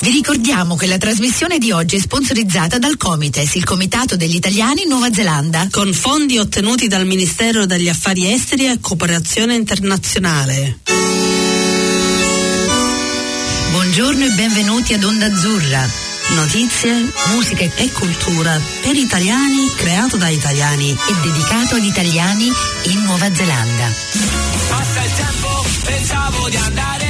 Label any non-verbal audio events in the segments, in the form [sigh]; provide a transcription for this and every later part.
Vi ricordiamo che la trasmissione di oggi è sponsorizzata dal Comites, il Comitato degli Italiani in Nuova Zelanda. Con fondi ottenuti dal Ministero degli Affari Esteri e Cooperazione Internazionale. Buongiorno e benvenuti ad Onda Azzurra. Notizie, musica e cultura per italiani, creato da italiani e dedicato ad italiani in Nuova Zelanda. Passa il tempo, pensavo di andare.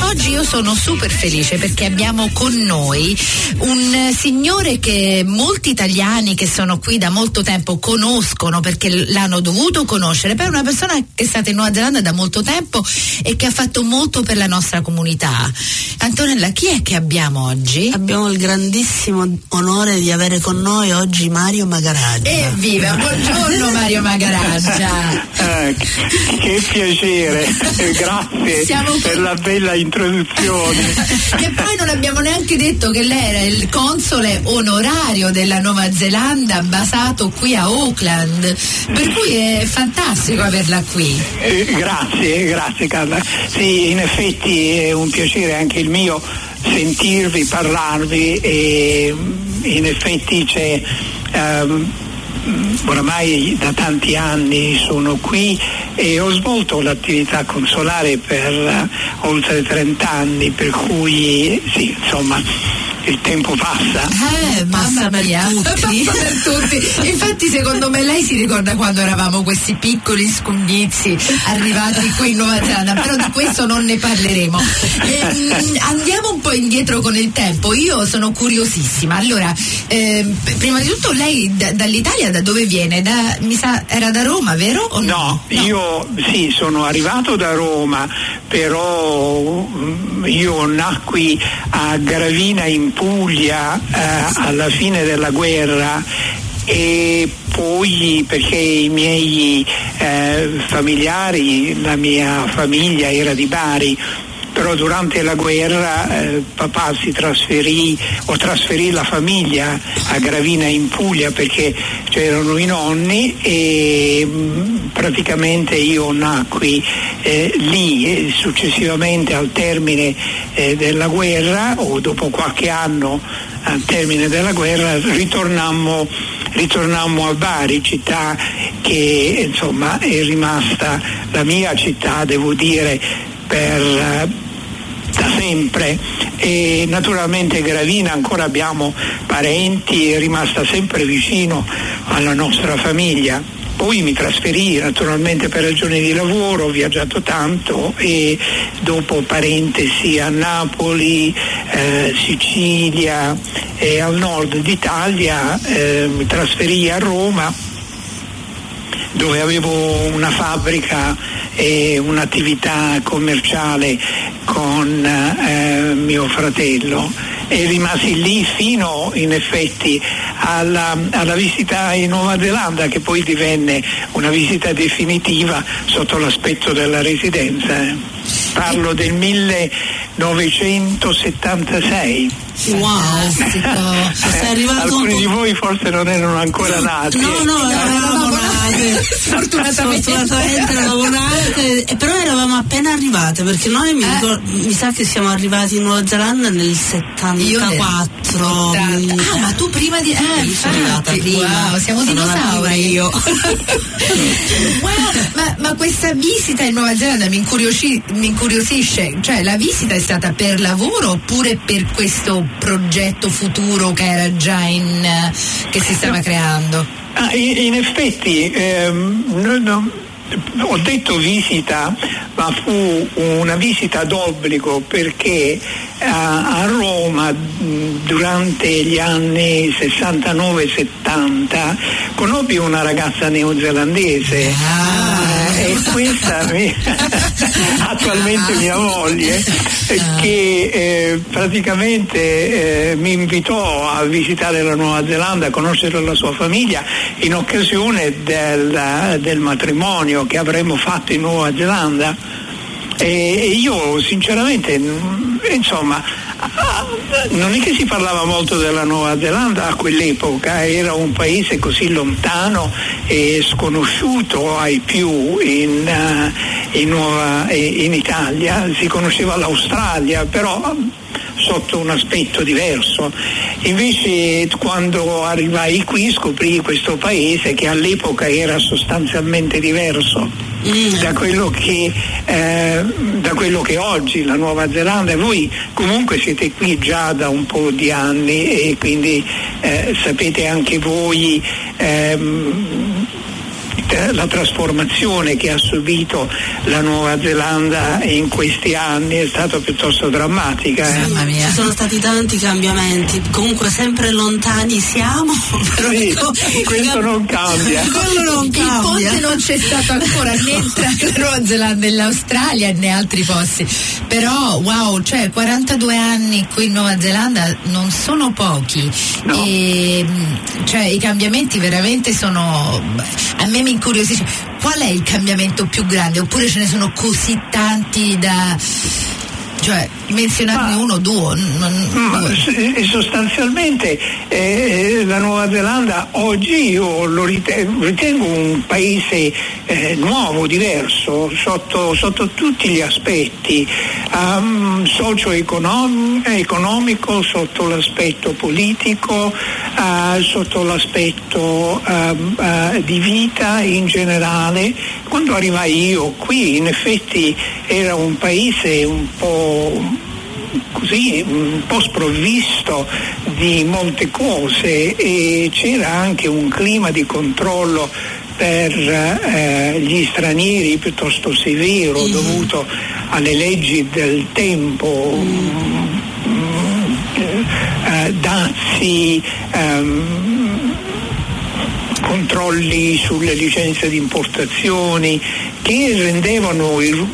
Oggi io sono super felice perché abbiamo con noi un signore che molti italiani che sono qui da molto tempo conoscono perché l'hanno dovuto conoscere, poi è una persona che è stata in Nuova Zelanda da molto tempo e che ha fatto molto per la nostra comunità. Antonella, chi è che abbiamo oggi? Abbiamo il grandissimo onore di avere con noi oggi Mario Magaraggia. Evviva, buongiorno Mario Magaraggia. Eh, che piacere, [laughs] grazie Siamo- per la bella introduzione. [laughs] e poi non abbiamo neanche detto che lei era il console onorario della Nuova Zelanda basato qui a Auckland, per cui è fantastico averla qui. Eh, grazie, grazie Carla. Sì, in effetti è un piacere anche il mio sentirvi, parlarvi e mm, in effetti c'è mm, oramai da tanti anni sono qui e ho svolto l'attività consolare per eh, oltre 30 anni, per cui sì, insomma il tempo passa. Eh, Passa mamma per mia. tutti. Passa per [laughs] tutti. Infatti, secondo me, lei si ricorda quando eravamo questi piccoli scundizi arrivati qui in Nuova Zelanda, però di questo non ne parleremo. Ehm, andiamo un po' indietro con il tempo. Io sono curiosissima. Allora, ehm, prima di tutto, lei da- dall'Italia da dove viene? Da- mi sa, era da Roma, vero? O No, io sì, sono arrivato da Roma, però mm, io nacqui a Gravina in Puglia eh, alla fine della guerra e poi perché i miei eh, familiari, la mia famiglia era di Bari, però durante la guerra eh, papà si trasferì o trasferì la famiglia a Gravina in Puglia perché c'erano i nonni e mh, praticamente io nacqui eh, lì e successivamente al termine eh, della guerra o dopo qualche anno al termine della guerra ritornammo, ritornammo a Bari, città che insomma è rimasta la mia città, devo dire, per da sempre e naturalmente Gravina ancora abbiamo parenti, è rimasta sempre vicino alla nostra famiglia. Poi mi trasferì naturalmente per ragioni di lavoro, ho viaggiato tanto e dopo parentesi a Napoli, eh, Sicilia e al nord d'Italia eh, mi trasferì a Roma dove avevo una fabbrica e un'attività commerciale con eh, mio fratello e rimasi lì fino in effetti alla, alla visita in Nuova Zelanda che poi divenne una visita definitiva sotto l'aspetto della residenza. Parlo del 1976. Wow! Fantastico. Sei arrivato Alcuni un di po'- voi forse non erano ancora nati. No, no, eravamo [laughs] nate. Fortunatamente. Fortunatamente eravamo nate, eh, però eravamo appena arrivate perché noi mi, Eh. ricor- mi sa che siamo arrivati in Nuova Zelanda nel Io nel 74. 80. Ah, ma tu prima di. Eh, Io sono arrivata prima. wow, siamo Sono dinosauri. io. [laughs] wow, ma, ma questa visita in Nuova Zelanda mi, incuriosci- mi incuriosisce, cioè la visita è stata per lavoro oppure per questo progetto futuro che era già in che si stava creando? Ah, in, in effetti ehm, no- no, ho detto visita, ma fu una visita d'obbligo perché a, a Roma durante gli anni 69-70 conobbi una ragazza neozelandese Ah. eh, e questa mi- [laughs] attualmente mia moglie eh, che eh, praticamente eh, mi invitò a visitare la Nuova Zelanda, a conoscere la sua famiglia in occasione del, del matrimonio che avremmo fatto in Nuova Zelanda e, e io sinceramente insomma non è che si parlava molto della Nuova Zelanda a quell'epoca, era un paese così lontano e sconosciuto ai più in, eh, in Nuova- in Italia, si conosceva l'Australia, però sotto un aspetto diverso. Invece quando arrivai qui scoprì questo paese che all'epoca era sostanzialmente diverso. Da quello, che, eh, da quello che oggi la Nuova Zelanda, voi comunque siete qui già da un po' di anni e quindi eh, sapete anche voi ehm, la trasformazione che ha subito la Nuova Zelanda in questi anni è stata piuttosto drammatica. Eh? Mamma mia. Ci sono stati tanti cambiamenti, comunque sempre lontani siamo, però Sì, ecco, questo non cambia. Quello non Il cambia. ponte non c'è stato ancora né tra la Nuova Zelanda e l'Australia né altri posti. Però wow, cioè 42 anni qui in Nuova Zelanda non sono pochi. No. E, cioè, i cambiamenti veramente sono. A me mi incuriosisce. Qual è il cambiamento più grande? Oppure ce ne sono così tanti da. Cioè, menzionarne uno o due. due. eh, sostanzialmente eh, la Nuova Zelanda oggi io lo ritengo, ritengo un paese eh, nuovo, diverso, sotto, sotto tutti gli aspetti, um, socio-economico, sotto l'aspetto politico, eh, sotto l'aspetto ehm, eh, di vita in generale. Quando arrivai io qui in effetti era un paese un po' così un po' sprovvisto di molte cose e c'era anche un clima di controllo per eh, gli stranieri piuttosto severo dovuto alle leggi del tempo mm, eh, dazi ehm, controlli sulle licenze di importazioni che rendevano il-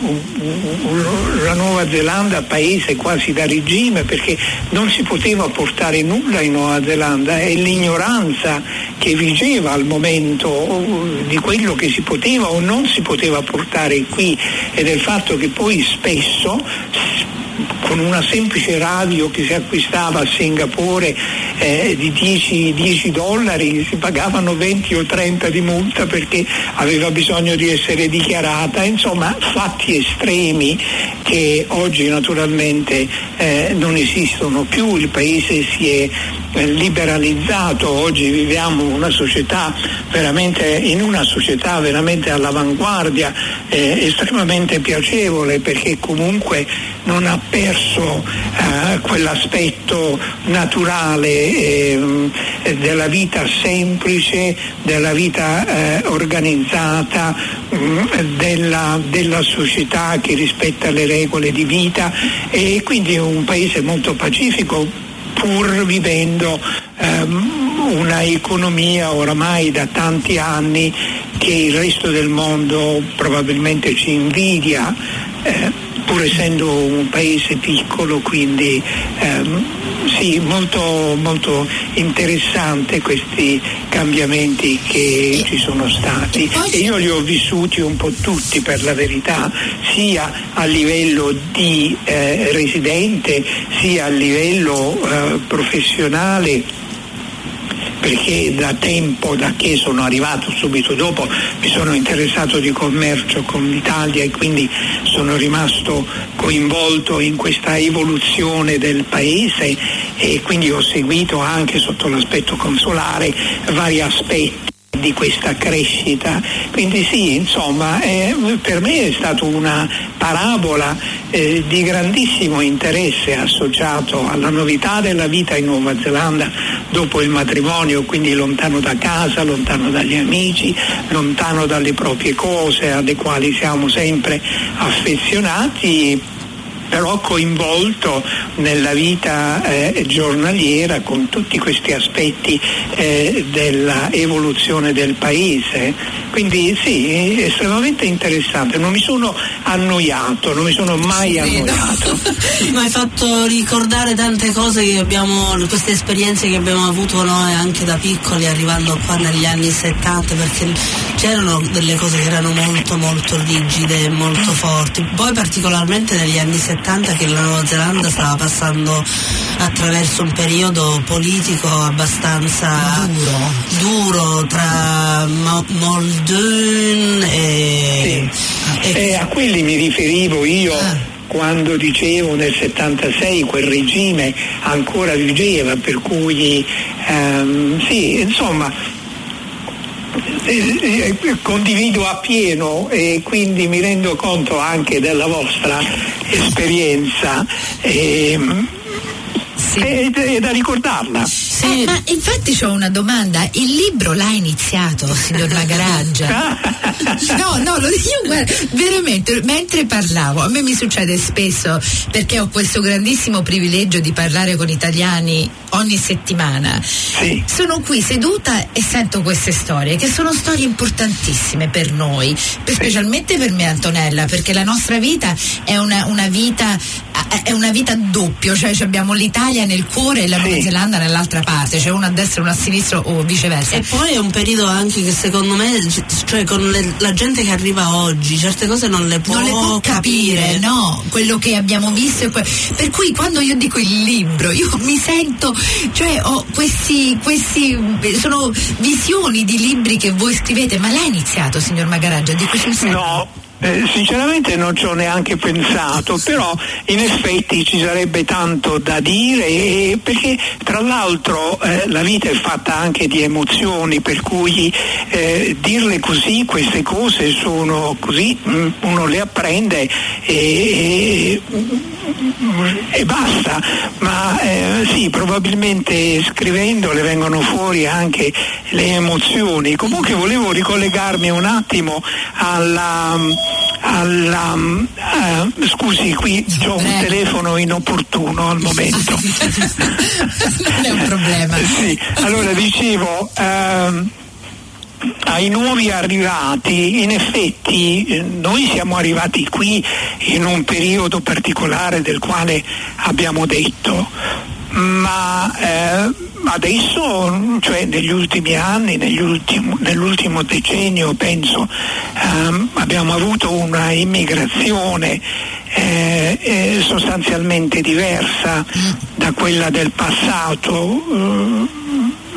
la Nuova Zelanda paese quasi da regime perché non si poteva portare nulla in Nuova Zelanda e l'ignoranza che vigeva al momento di quello che si poteva o non si poteva portare qui e del fatto che poi spesso con una semplice radio che si acquistava a Singapore eh, di 10, 10 dollari si pagavano 20 o 30 di multa perché aveva bisogno di essere dichiarata, insomma fatti estremi che oggi naturalmente eh, non esistono più, il paese si è eh, liberalizzato, oggi viviamo una società veramente, in una società veramente all'avanguardia, eh, estremamente piacevole perché comunque non ha perso eh, quell'aspetto naturale eh, della vita semplice, della vita eh, organizzata, mm, della, della società che rispetta le regole di vita. E quindi è un paese molto pacifico pur vivendo ehm, una economia oramai da tanti anni che il resto del mondo probabilmente ci invidia, eh, pur essendo un paese piccolo, quindi ehm, sì, molto, molto interessante questi cambiamenti che ci sono stati. e io li ho vissuti un po' tutti per la verità, sia a livello di eh, residente sia a livello eh, professionale perché da tempo, da che sono arrivato subito dopo, mi sono interessato di commercio con l'Italia e quindi sono rimasto coinvolto in questa evoluzione del paese e quindi ho seguito anche sotto l'aspetto consolare vari aspetti di questa crescita. Quindi sì, insomma, eh, per me è stata una parabola eh, di grandissimo interesse associato alla novità della vita in Nuova Zelanda dopo il matrimonio, quindi lontano da casa, lontano dagli amici, lontano dalle proprie cose alle quali siamo sempre affezionati però coinvolto nella vita eh, giornaliera con tutti questi aspetti eh, dell'evoluzione del paese. Quindi sì, è estremamente interessante, non mi sono annoiato, non mi sono mai annoiato. [laughs] Mi hai fatto ricordare tante cose che abbiamo, queste esperienze che abbiamo avuto noi anche da piccoli arrivando qua negli anni 70 perché c'erano delle cose che erano molto molto rigide e molto forti. Poi particolarmente negli anni 70 che la Nuova Zelanda stava passando attraverso un periodo politico abbastanza Duro. duro tra Mo- Muldoon e, Sì. e- Eh, a quelli mi riferivo io Ah. quando dicevo nel 76 quel regime ancora vigeva, per cui ehm, sì, insomma eh, eh, condivido appieno e quindi mi rendo conto anche della vostra esperienza. ehm, Sì. è, è da ricordarla. Eh, ma infatti ho una domanda, il libro l'ha iniziato, signor Magaraggia? [laughs] No, no, lo dico, guarda, veramente, mentre parlavo, a me mi succede spesso perché ho questo grandissimo privilegio di parlare con italiani ogni settimana. Sì. Sono qui seduta e sento queste storie, che sono storie importantissime per noi, per- specialmente per me Antonella, perché la nostra vita è una, una vita è una vita doppio, cioè abbiamo l'Italia nel cuore e la Nuova Sì. Zelanda nell'altra parte, cioè una a destra e una a sinistra o viceversa. E poi è un periodo anche che secondo me, cioè con le- la gente che arriva oggi, certe cose non le può, non le può capire, no, quello che abbiamo visto. e que- per cui quando io dico il libro, io mi sento, cioè ho questi, questi, sono visioni di libri che voi scrivete, ma l'ha iniziato, signor Magaraggia? Dico sul serio. No, eh, sinceramente non ci ho neanche pensato, però in effetti ci sarebbe tanto da dire e- perché tra l'altro eh, la vita è fatta anche di emozioni, per cui eh, dirle così queste cose sono così, mm, uno le apprende e, e basta, ma eh, sì, probabilmente scrivendole vengono fuori anche le emozioni. Comunque volevo ricollegarmi un attimo alla... alla eh, scusi, qui ho un Prego. telefono inopportuno al momento. [laughs] non è un problema. Sì, allora dicevo, ehm, ai nuovi arrivati, in effetti noi siamo arrivati qui in un periodo particolare del quale abbiamo detto, ma eh, adesso, cioè negli ultimi anni, negli ultimo- nell'ultimo decennio penso, ehm, abbiamo avuto una immigrazione eh, eh, sostanzialmente diversa da quella del passato.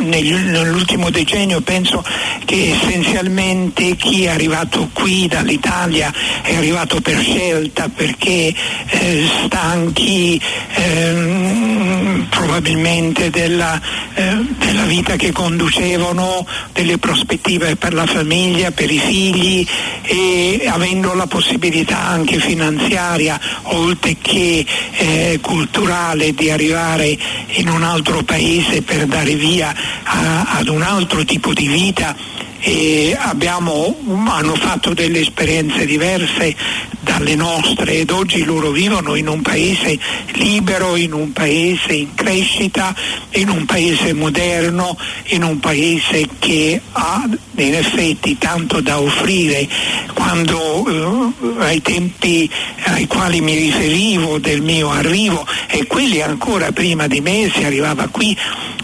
Eh, nell'ultimo decennio penso che essenzialmente chi è arrivato qui dall'Italia è arrivato per scelta perché eh, stanchi ehm, probabilmente della, eh, della vita che conducevano, delle prospettive per la famiglia, per i figli e avendo la possibilità anche finanziaria oltre che eh, culturale di arrivare in un altro paese per dare via a- ad un altro tipo di vita e abbiamo, hanno fatto delle esperienze diverse dalle nostre ed oggi loro vivono in un paese libero, in un paese in crescita, in un paese moderno, in un paese che ha in effetti tanto da offrire. Quando eh, ai tempi ai quali mi riferivo del mio arrivo e quelli ancora prima di me si arrivava qui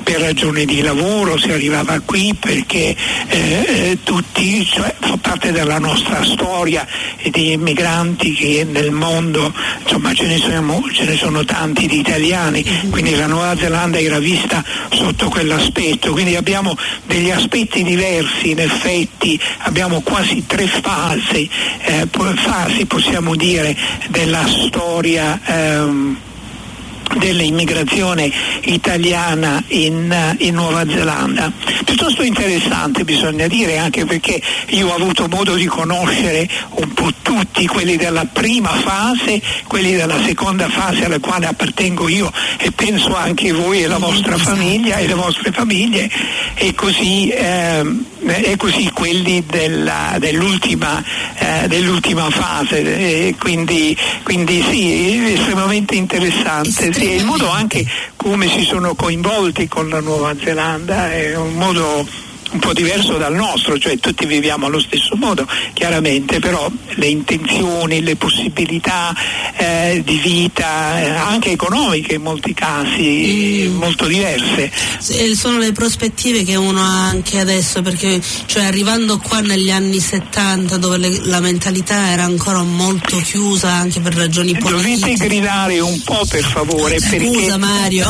per ragioni di lavoro, si arrivava qui perché eh, eh, tutti, cioè, fa parte della nostra storia e di immigranti che nel mondo, insomma ce ne, sono, ce ne sono tanti di italiani, quindi la Nuova Zelanda era vista sotto quell'aspetto, quindi abbiamo degli aspetti diversi in effetti, abbiamo quasi tre fasi, eh, fasi possiamo dire della storia. ehm, dell'immigrazione italiana in, in Nuova Zelanda. Piuttosto interessante bisogna dire anche perché io ho avuto modo di conoscere un po' tutti quelli della prima fase, quelli della seconda fase alla quale appartengo io e penso anche voi e la vostra famiglia e le vostre famiglie e così, ehm, e così quelli della- dell'ultima, eh, dell'ultima fase. E quindi, quindi sì, è estremamente interessante. Sì, e il modo anche come si sono coinvolti con la Nuova Zelanda è un modo un po' diverso dal nostro, cioè tutti viviamo allo stesso modo, chiaramente, però le intenzioni, le possibilità eh, di vita, eh, anche economiche in molti casi, molto diverse. Sono le prospettive che uno ha anche adesso, perché cioè arrivando qua negli anni 70 dove le- la mentalità era ancora molto chiusa anche per ragioni Dovete politiche. gridare un po' per favore Scusa Mario.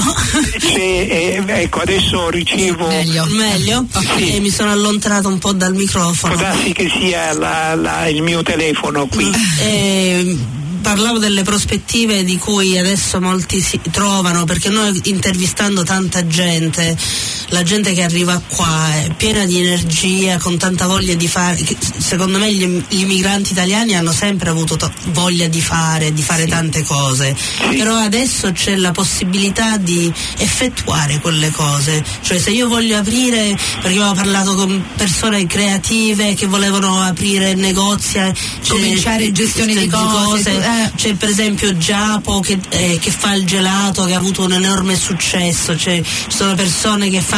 c'è, eh, ecco adesso ricevo Meglio. Meglio? Sì. Mi sono allontanata un po' dal può microfono. darsi che sia la- la- il mio telefono qui Eh, parlavo delle prospettive di cui adesso molti si trovano, perché noi intervistando tanta gente, la gente che arriva qua è piena di energia, con tanta voglia di fare, secondo me gli, gli immigranti italiani hanno sempre avuto to- voglia di fare, di fare tante cose, però adesso c'è la possibilità di effettuare quelle cose, cioè se io voglio aprire, perché ho parlato con persone creative che volevano aprire negozi, eh, Cominciare gestione di cose, eh. c'è per esempio Giapo che, eh, che fa il gelato che ha avuto un enorme successo, c'è- ci sono persone che fanno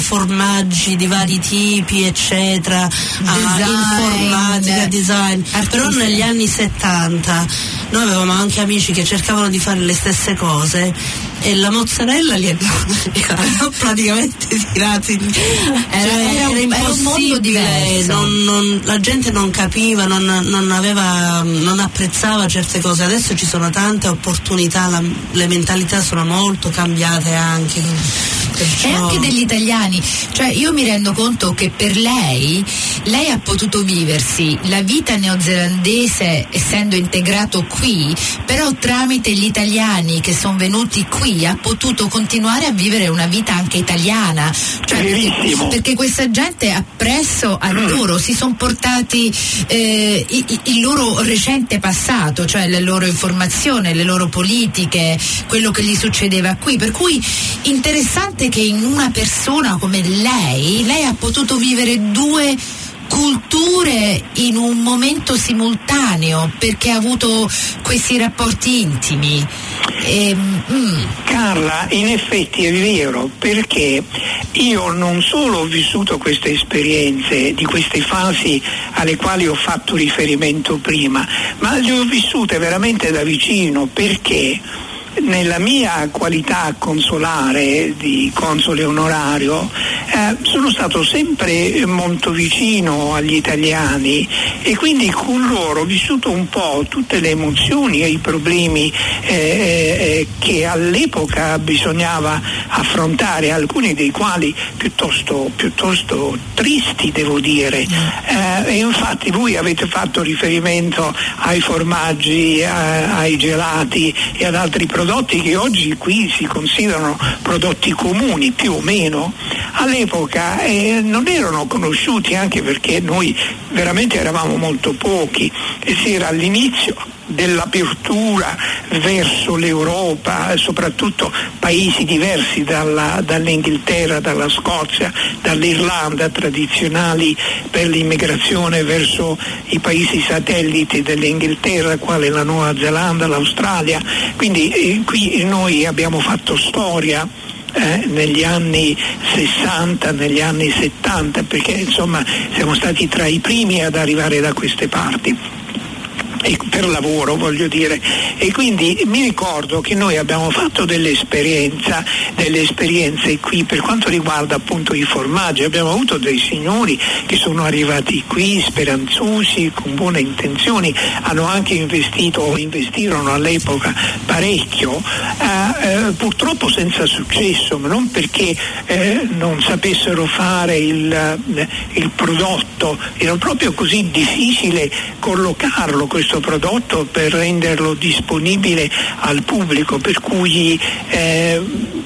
formaggi di vari tipi eccetera, Design, informatica, design, però artisti. negli anni 70 noi avevamo anche amici che cercavano di fare le stesse cose e la mozzarella li hanno [laughs] praticamente tirati Era- Cioè, era un- era un mondo diverso. non- non- la gente non capiva, non, non aveva, non apprezzava certe cose. Adesso ci sono tante opportunità, la- le mentalità sono molto cambiate anche. E perciò- anche degli italiani, cioè io mi rendo conto che per lei, lei ha potuto viversi la vita neozelandese essendo integrato qui, però tramite gli italiani che sono venuti qui ha potuto continuare a vivere una vita anche italiana, cioè perché, questa gente appresso a loro si sono portati eh, il loro recente passato, cioè le loro informazioni, le loro politiche, quello che gli succedeva qui, per cui interessante che in una persona come lei, lei ha potuto vivere due culture in un momento simultaneo perché ha avuto questi rapporti intimi. Ehm, mm, Carla, in effetti è vero, perché io non solo ho vissuto queste esperienze di queste fasi alle quali ho fatto riferimento prima, ma le ho vissute veramente da vicino. Perché nella mia qualità consolare di console onorario eh, sono stato sempre molto vicino agli italiani e quindi con loro ho vissuto un po' tutte le emozioni e i problemi eh, eh, che all'epoca bisognava affrontare, alcuni dei quali piuttosto, piuttosto tristi devo dire. Eh, e infatti voi avete fatto riferimento ai formaggi, ai gelati e ad altri prodotti che oggi qui si considerano prodotti comuni più o meno. All'epoca eh, non erano conosciuti anche perché noi veramente eravamo molto pochi e si era all'inizio dell'apertura verso l'Europa, soprattutto paesi diversi dalla- dall'Inghilterra, dalla Scozia, dall'Irlanda, tradizionali per l'immigrazione verso i paesi satelliti dell'Inghilterra, quale la Nuova Zelanda, l'Australia. Quindi eh, qui noi abbiamo fatto storia eh, negli anni 60, negli anni 70, perché insomma siamo stati tra i primi ad arrivare da queste parti per lavoro voglio dire. E quindi mi ricordo che noi abbiamo fatto delle delle esperienze qui per quanto riguarda appunto i formaggi. Abbiamo avuto dei signori che sono arrivati qui speranzosi con buone intenzioni. Hanno anche investito o investirono all'epoca parecchio eh, eh, purtroppo senza successo ma non perché eh, non sapessero fare il, eh, il prodotto. Era proprio così difficile collocarlo questo prodotto per renderlo disponibile al pubblico, per cui eh,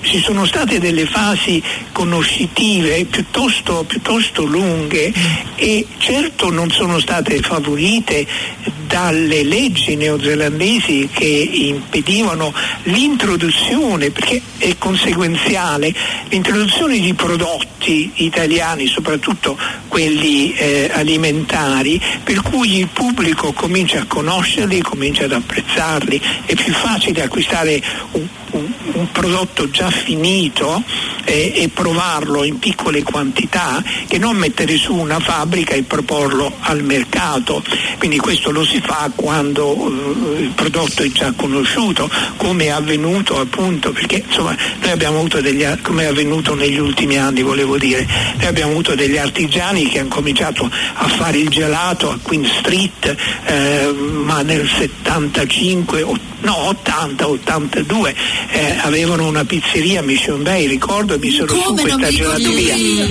ci sono state delle fasi conoscitive piuttosto, piuttosto lunghe e certo non sono state favorite dalle leggi neozelandesi che impedivano l'introduzione, perché è conseguenziale, l'introduzione di prodotti italiani, soprattutto quelli eh, alimentari, per cui il pubblico comincia a conoscerli, comincia ad apprezzarli, è più facile acquistare un, un- prodotto già finito eh, e provarlo in piccole quantità che non mettere su una fabbrica e proporlo al mercato. Quindi questo lo si fa quando eh, il prodotto è già conosciuto, come è avvenuto appunto, perché insomma noi abbiamo avuto degli, come è avvenuto negli ultimi anni volevo dire, noi abbiamo avuto degli artigiani che hanno cominciato a fare il gelato a Queen Street, eh, ma nel 75, o- no 80, 82 eh, avevano una pizzeria a Mission Bay, ricordo, mi sono su come non questa ricordo gelateria.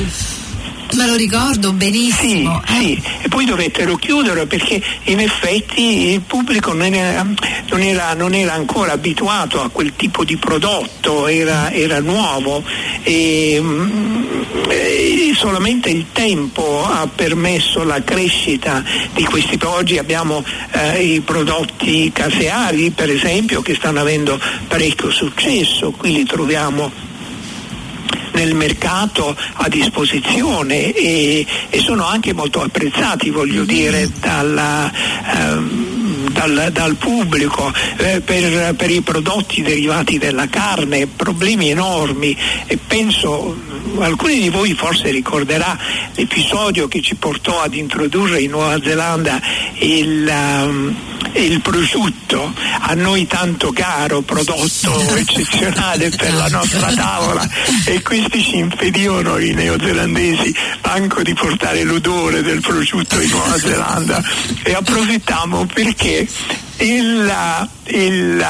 Me lo ricordo Sì, benissimo. eh. sì, e poi dovettero chiudere perché in effetti il pubblico non, era- non era, non era ancora abituato a quel tipo di prodotto, era, era nuovo e, mm, e solamente il tempo ha permesso la crescita di questi. Oggi abbiamo eh, i prodotti caseari, per esempio, che stanno avendo parecchio successo, qui li troviamo nel mercato a disposizione e, e sono anche molto apprezzati, voglio dire, dalla, ehm, dal, dal pubblico eh, per, per i prodotti derivati dalla carne, problemi enormi. E penso alcuni di voi forse ricorderà l'episodio che ci portò ad introdurre in Nuova Zelanda il, um, il prosciutto, a noi tanto caro, prodotto eccezionale per la nostra tavola. E questi ci impedivano i neozelandesi. Anche di portare l'odore del prosciutto in Nuova Zelanda. E approfittammo perché il, il,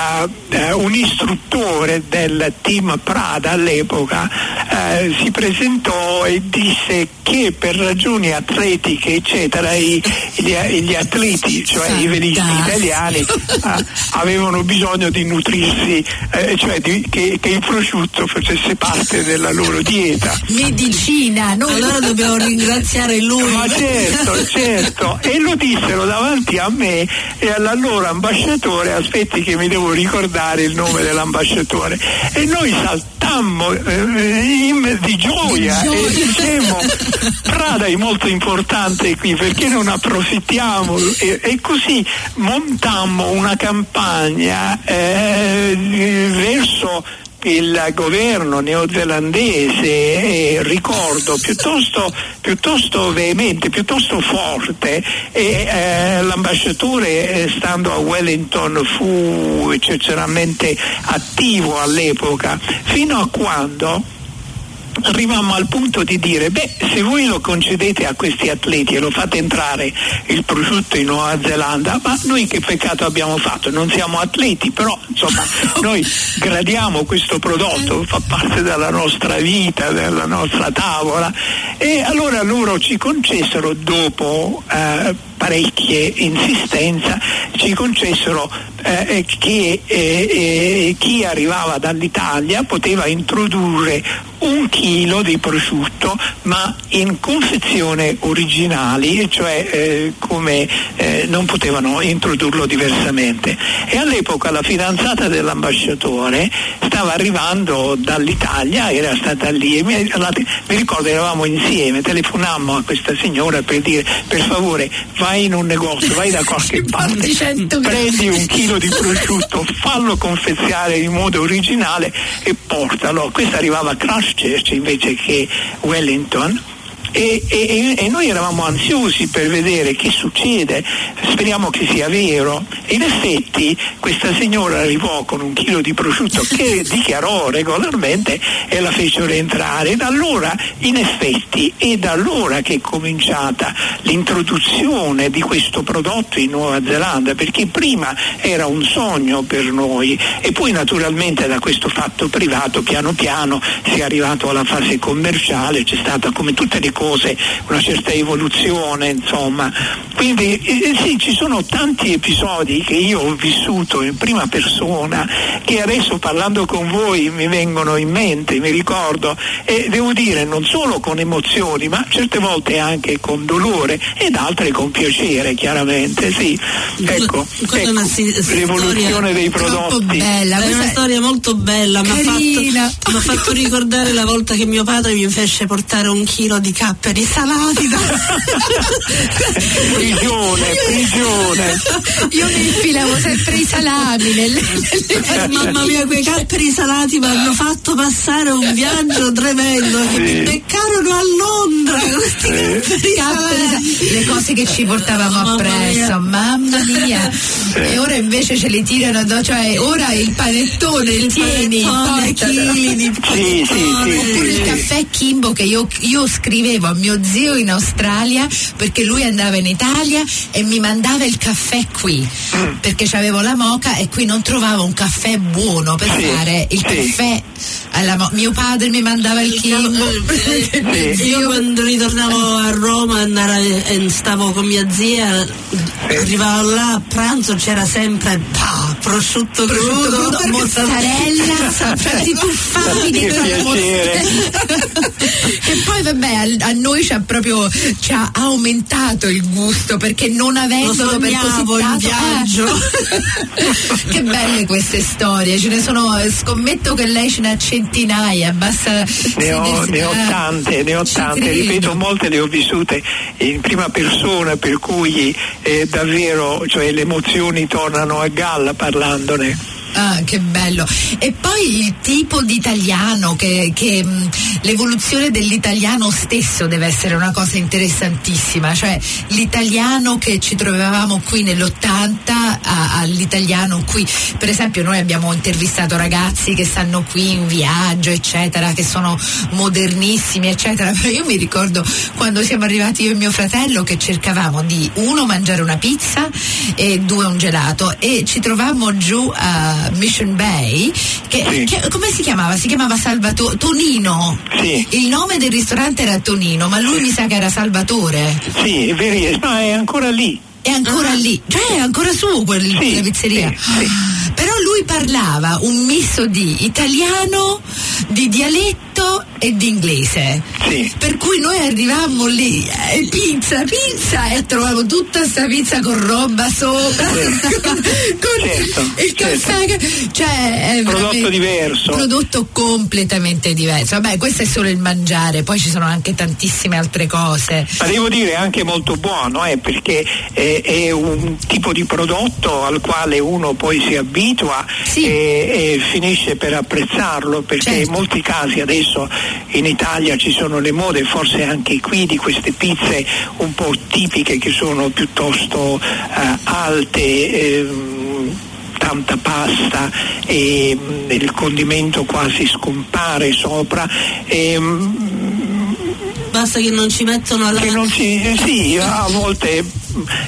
eh, un istruttore del team Prada all'epoca eh, si presentò e disse che per ragioni atletiche eccetera i, gli, gli atleti cioè i velisti italiani eh, avevano bisogno di nutrirsi eh, cioè di, che, che, il prosciutto facesse parte della loro dieta. Medicina noi allora dobbiamo ringraziare lui. Ma certo certo. E lo dissero davanti a me e all'allora ambasciatore, aspetti che mi devo ricordare il nome dell'ambasciatore. E noi saltammo eh, di gioia e dicemmo Prada è molto importante qui perché non approfittiamo e, e così montammo una campagna eh, verso il governo neozelandese, eh, ricordo, piuttosto, piuttosto, veemente, piuttosto forte e eh, l'ambasciatore eh, stando a Wellington fu eccezionalmente attivo all'epoca, fino a quando arrivammo al punto di dire beh se voi lo concedete a questi atleti e lo fate entrare il prosciutto in Nuova Zelanda ma noi che peccato abbiamo fatto? Non siamo atleti però insomma [laughs] noi gradiamo questo prodotto fa parte della nostra vita della nostra tavola. E allora loro ci concessero dopo eh, parecchie insistenza ci concessero eh, che eh, eh, chi arrivava dall'Italia poteva introdurre un chilo di prosciutto ma in confezione originali, cioè eh, come eh, non potevano introdurlo diversamente. E all'epoca la fidanzata dell'ambasciatore stava arrivando dall'Italia, era stata lì e mi, mi ricordo eravamo insieme, telefonammo a questa signora per dire per favore vai in un negozio, vai da qualche [laughs] parte, prendi un chilo di prosciutto, fallo confeziare in modo originale e portalo. Questa arrivava a Christchurch invece che Wellington e, e, e, noi eravamo ansiosi per vedere che succede, speriamo che sia vero. In effetti questa signora arrivò con un chilo di prosciutto [laughs] che dichiarò regolarmente e la fecero entrare. Da allora, in effetti, è da allora che è cominciata l'introduzione di questo prodotto in Nuova Zelanda, perché prima era un sogno per noi e poi naturalmente da questo fatto privato piano piano si è arrivato alla fase commerciale, c'è stata come tutte le cose cose, una certa evoluzione, insomma. Quindi eh, sì, ci sono tanti episodi che io ho vissuto in prima persona che adesso parlando con voi mi vengono in mente, mi ricordo e devo dire non solo con emozioni, ma certe volte anche con dolore ed altre con piacere, chiaramente, sì. Ecco, ecco l'evoluzione dei prodotti. Bella, è una storia molto bella, mi ha fatto, fatto ricordare la volta che mio padre mi fece portare un chilo di capperi salati da... [laughs] [laughs] prigione, prigione. Io mi [laughs] infilavo sempre i salami nelle, [laughs] nelle Mamma mia, quei capperi salati mi hanno fatto passare un viaggio tremendo sì. mi beccarono a Londra. Questi sì. capperi le cose che ci portavamo mamma appresso, mia. mamma mia. Sì. E ora invece ce le tirano cioè ora il panettone, il tieni, panettone, chili di sì, sì, sì, Oppure il caffè Kimbo che io, io scrivevo a mio zio in Australia perché lui andava in Italia e mi mandava il caffè qui mm. perché avevo la moca e qui non trovavo un caffè buono per sì, fare il sì. caffè mo- mio padre mi mandava il chimbo [laughs] sì. io quando ritornavo a Roma andare, e stavo con mia zia arrivavo là a pranzo c'era sempre pa prosciutto, prosciutto crudo, crudo, mozzarella, [laughs] ti tuffavi di Che quella piacere. [laughs] e poi vabbè, a, a noi ci ha proprio ci ha aumentato il gusto perché non avendolo per così tanto viaggio. eh. [laughs] che belle queste storie, ce ne sono, scommetto che lei ce ne ha centinaia, basta Ne ho, ne ho eh, tante, ne ho tante, ripeto, molte le ho vissute in prima persona, per cui eh, davvero cioè, le emozioni tornano a galla parlandone. Ah, che bello. E poi il tipo di italiano, che, che, mh, l'evoluzione dell'italiano stesso deve essere una cosa interessantissima, cioè l'italiano che ci trovavamo qui nell'80 a- all'italiano qui, per esempio noi abbiamo intervistato ragazzi che stanno qui in viaggio, eccetera, che sono modernissimi, eccetera, però io mi ricordo quando siamo arrivati io e mio fratello che cercavamo di uno mangiare una pizza e due un gelato. E ci trovammo giù a Mission Bay, che, Sì. che- come si chiamava? Si chiamava Salvatore Tonino. Sì. Il nome del ristorante era Tonino, ma lui mi sa che era Salvatore. Sì, è vero, ma è ancora lì. È ancora lì, cioè è ancora su quel, Sì, quella pizzeria. sì, sì. Però lui parlava un misto di italiano, di dialetto e di inglese. Sì. Per cui noi arrivavamo lì, eh, pizza, pizza, e trovavamo tutta questa pizza con roba sopra, [laughs] con, con Certo, il caffè. che- Cioè, è Prodotto diverso. Prodotto completamente diverso. Vabbè, questo è solo il mangiare, poi ci sono anche tantissime altre cose. Ma devo dire anche molto buono, eh, perché eh, è un tipo di prodotto al quale uno poi si abitua Sì. e, e finisce per apprezzarlo, perché Certo. in molti casi adesso in Italia ci sono le mode, forse anche qui, di queste pizze un po' tipiche che sono piuttosto eh, alte. ehm, tanta pasta e mm, il condimento quasi scompare sopra ehm, Basta che non ci mettono la che non si, eh, sì, a volte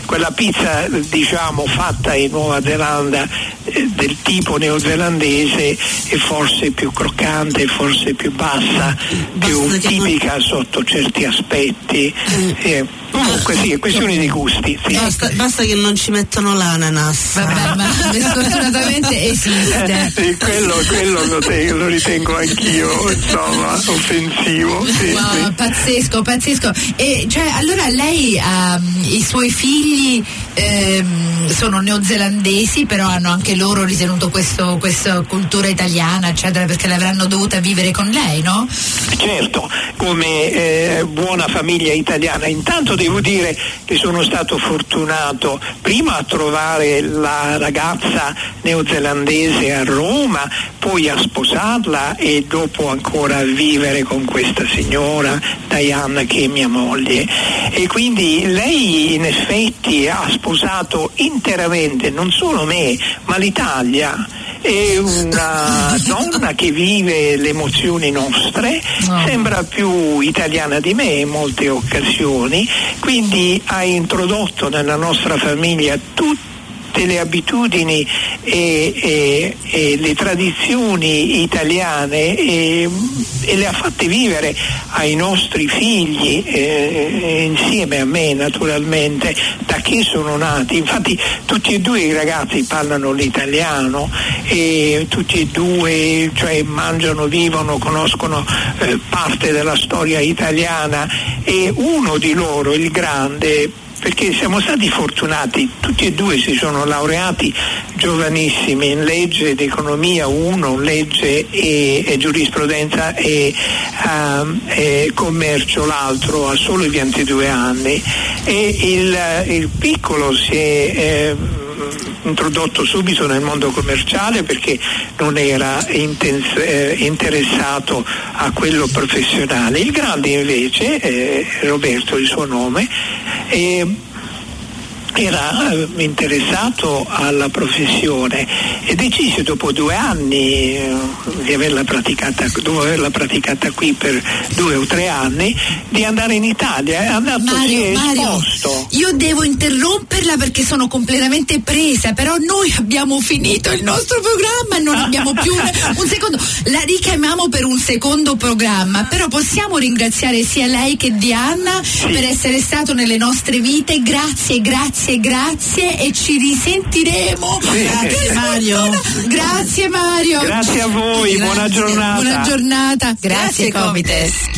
quella pizza diciamo fatta in Nuova Zelanda eh, del tipo neozelandese è forse più croccante, forse più bassa, più tipica sotto certi aspetti. Eh, comunque sì, è questione di gusti. Sì. Basta, basta che non ci mettono l'ananas. Vabbè, ma [laughs] sfortunatamente esiste. Eh, quello, quello lo, te- lo ritengo anch'io insomma offensivo. Sì, Wow, sì. pazzesco, pazzesco. E cioè, allora lei ha i suoi figli ehm, sono neozelandesi, però hanno anche loro ritenuto questo, questa cultura italiana, eccetera, perché l'avranno dovuta vivere con lei, no? Certo, come eh, buona famiglia italiana, intanto devo dire che sono stato fortunato prima a trovare la ragazza neozelandese a Roma, poi a sposarla e dopo ancora a vivere con questa signora Diana che è mia moglie. E quindi lei in effetti ha sposato interamente non solo me, ma l'Italia è una [laughs] donna che vive le emozioni nostre, No. sembra più italiana di me in molte occasioni, quindi ha introdotto nella nostra famiglia tutte le abitudini e, e- e le tradizioni italiane e, le ha fatte vivere ai nostri figli eh, insieme a me naturalmente da che sono nati. Infatti tutti e due i ragazzi parlano l'italiano tutti e due cioè mangiano, vivono, conoscono eh, parte della storia italiana e uno di loro, il grande, perché siamo stati fortunati, tutti e due si sono laureati giovanissimi in legge ed economia, uno legge e, e giurisprudenza e, ehm, e commercio, l'altro ha solo 22 anni e il, il piccolo si è ehm, introdotto subito nel mondo commerciale perché non era eh, interessato a quello professionale. Il grande invece, eh, Roberto il suo nome, eh, era eh, interessato alla professione e decise dopo due anni eh, di averla praticata, dopo averla praticata qui per due o tre anni di andare in Italia è andato Mario, è Mario, io devo interromperla perché sono completamente presa, però noi abbiamo finito il nostro programma e non abbiamo più un, [laughs] un secondo. La richiamiamo per un secondo programma, però possiamo ringraziare sia lei che Diana per essere stato nelle nostre vite. Grazie, grazie grazie, grazie e ci risentiremo. Grazie, Mario. Grazie Mario. Grazie a voi, buona giornata. Buona giornata. Grazie, Grazie, Comites.